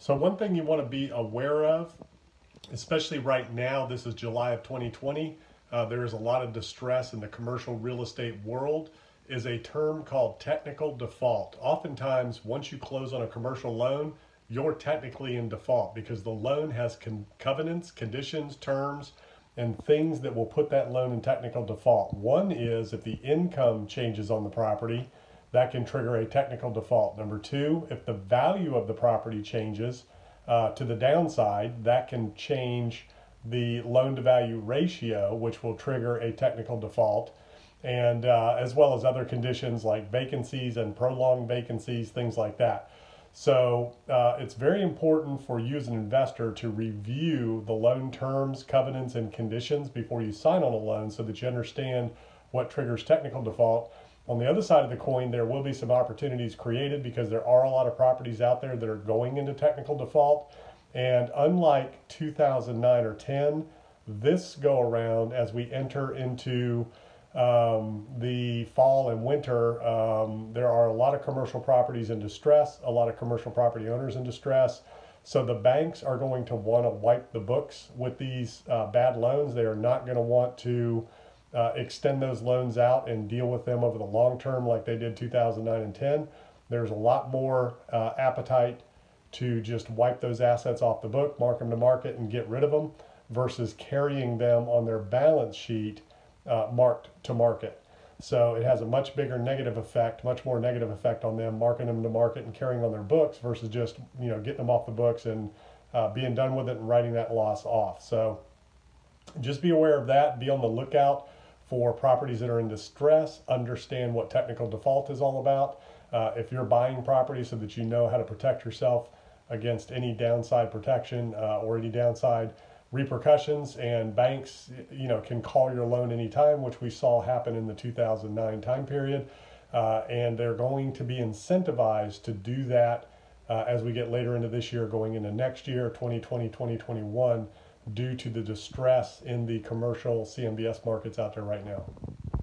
So one thing you want to be aware of, especially right now, this is July of 2020, uh, there is a lot of distress in the commercial real estate world, is a term called technical default. Oftentimes, once you close on a commercial loan, you're technically in default because the loan has con- covenants, conditions, terms, and things that will put that loan in technical default. One is if the income changes on the property, that can trigger a technical default. Number two, if the value of the property changes uh, to the downside, that can change the loan to value ratio, which will trigger a technical default, and uh, as well as other conditions like vacancies and prolonged vacancies, things like that. So uh, it's very important for you as an investor to review the loan terms, covenants, and conditions before you sign on a loan so that you understand what triggers technical default. On the other side of the coin, there will be some opportunities created because there are a lot of properties out there that are going into technical default. And unlike 2009 or 10, this go around as we enter into um, the fall and winter, um, there are a lot of commercial properties in distress, a lot of commercial property owners in distress. So the banks are going to want to wipe the books with these uh, bad loans. They are not going to want to uh, extend those loans out and deal with them over the long term like they did 2009 and 10. There's a lot more uh, appetite to just wipe those assets off the book, mark them to market, and get rid of them versus carrying them on their balance sheet uh, marked to market. So it has a much bigger negative effect, much more negative effect on them marking them to market and carrying on their books versus just you know getting them off the books and uh, being done with it and writing that loss off. So just be aware of that. Be on the lookout for properties that are in distress. Understand what technical default is all about. Uh, if you're buying property so that you know how to protect yourself against any downside protection uh, or any downside repercussions and banks you know can call your loan anytime which we saw happen in the 2009 time period uh, and they're going to be incentivized to do that uh, as we get later into this year going into next year 2020 2021 due to the distress in the commercial cmbs markets out there right now